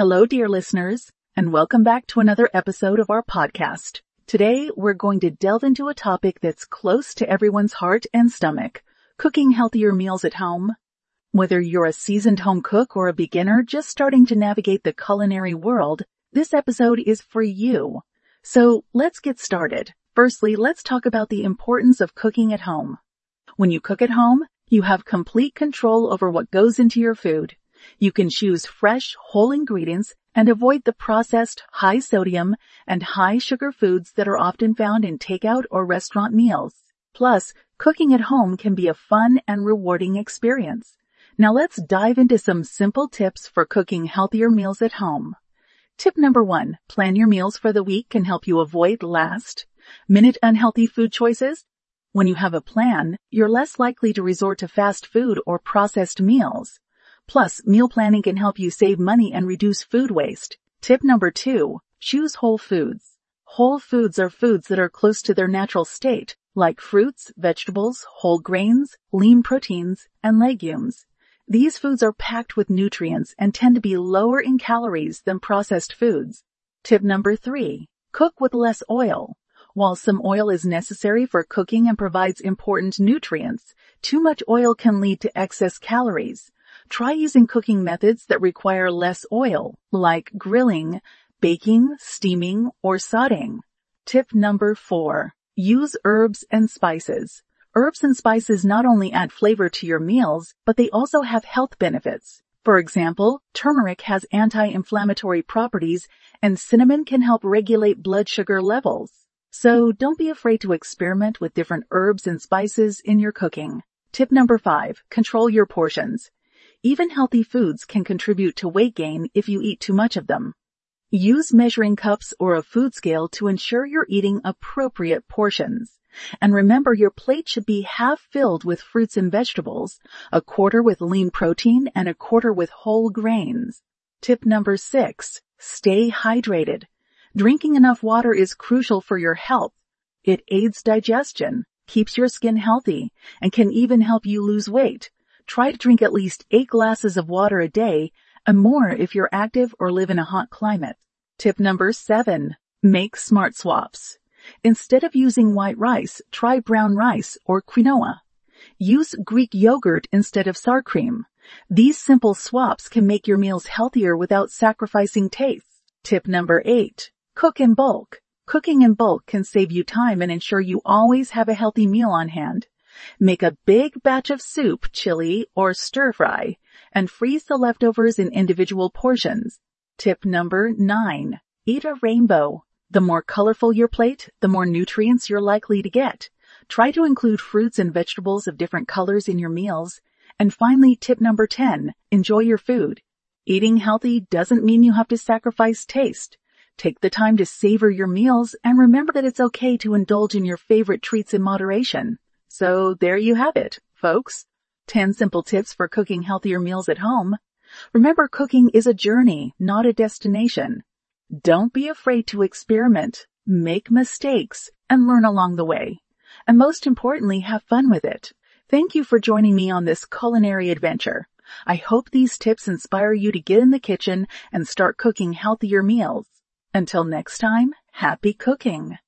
Hello, dear listeners, and welcome back to another episode of our podcast. Today, we're going to delve into a topic that's close to everyone's heart and stomach, cooking healthier meals at home. Whether you're a seasoned home cook or a beginner just starting to navigate the culinary world, this episode is for you. So let's get started. Firstly, let's talk about the importance of cooking at home. When you cook at home, you have complete control over what goes into your food. You can choose fresh, whole ingredients and avoid the processed, high sodium and high sugar foods that are often found in takeout or restaurant meals. Plus, cooking at home can be a fun and rewarding experience. Now let's dive into some simple tips for cooking healthier meals at home. Tip number one, plan your meals for the week can help you avoid last minute unhealthy food choices. When you have a plan, you're less likely to resort to fast food or processed meals. Plus, meal planning can help you save money and reduce food waste. Tip number two, choose whole foods. Whole foods are foods that are close to their natural state, like fruits, vegetables, whole grains, lean proteins, and legumes. These foods are packed with nutrients and tend to be lower in calories than processed foods. Tip number three, cook with less oil. While some oil is necessary for cooking and provides important nutrients, too much oil can lead to excess calories. Try using cooking methods that require less oil, like grilling, baking, steaming, or sauteing. Tip number four, use herbs and spices. Herbs and spices not only add flavor to your meals, but they also have health benefits. For example, turmeric has anti-inflammatory properties and cinnamon can help regulate blood sugar levels. So don't be afraid to experiment with different herbs and spices in your cooking. Tip number five, control your portions. Even healthy foods can contribute to weight gain if you eat too much of them. Use measuring cups or a food scale to ensure you're eating appropriate portions. And remember your plate should be half filled with fruits and vegetables, a quarter with lean protein, and a quarter with whole grains. Tip number six, stay hydrated. Drinking enough water is crucial for your health. It aids digestion, keeps your skin healthy, and can even help you lose weight. Try to drink at least eight glasses of water a day and more if you're active or live in a hot climate. Tip number seven, make smart swaps. Instead of using white rice, try brown rice or quinoa. Use Greek yogurt instead of sour cream. These simple swaps can make your meals healthier without sacrificing taste. Tip number eight, Cook in bulk. Cooking in bulk can save you time and ensure you always have a healthy meal on hand. Make a big batch of soup, chili, or stir fry, and freeze the leftovers in individual portions. Tip number nine. Eat a rainbow. The more colorful your plate, the more nutrients you're likely to get. Try to include fruits and vegetables of different colors in your meals. And finally, tip number 10. Enjoy your food. Eating healthy doesn't mean you have to sacrifice taste. Take the time to savor your meals and remember that it's okay to indulge in your favorite treats in moderation. So there you have it, folks. 10 simple tips for cooking healthier meals at home. Remember cooking is a journey, not a destination. Don't be afraid to experiment, make mistakes, and learn along the way. And most importantly, have fun with it. Thank you for joining me on this culinary adventure. I hope these tips inspire you to get in the kitchen and start cooking healthier meals. Until next time, happy cooking!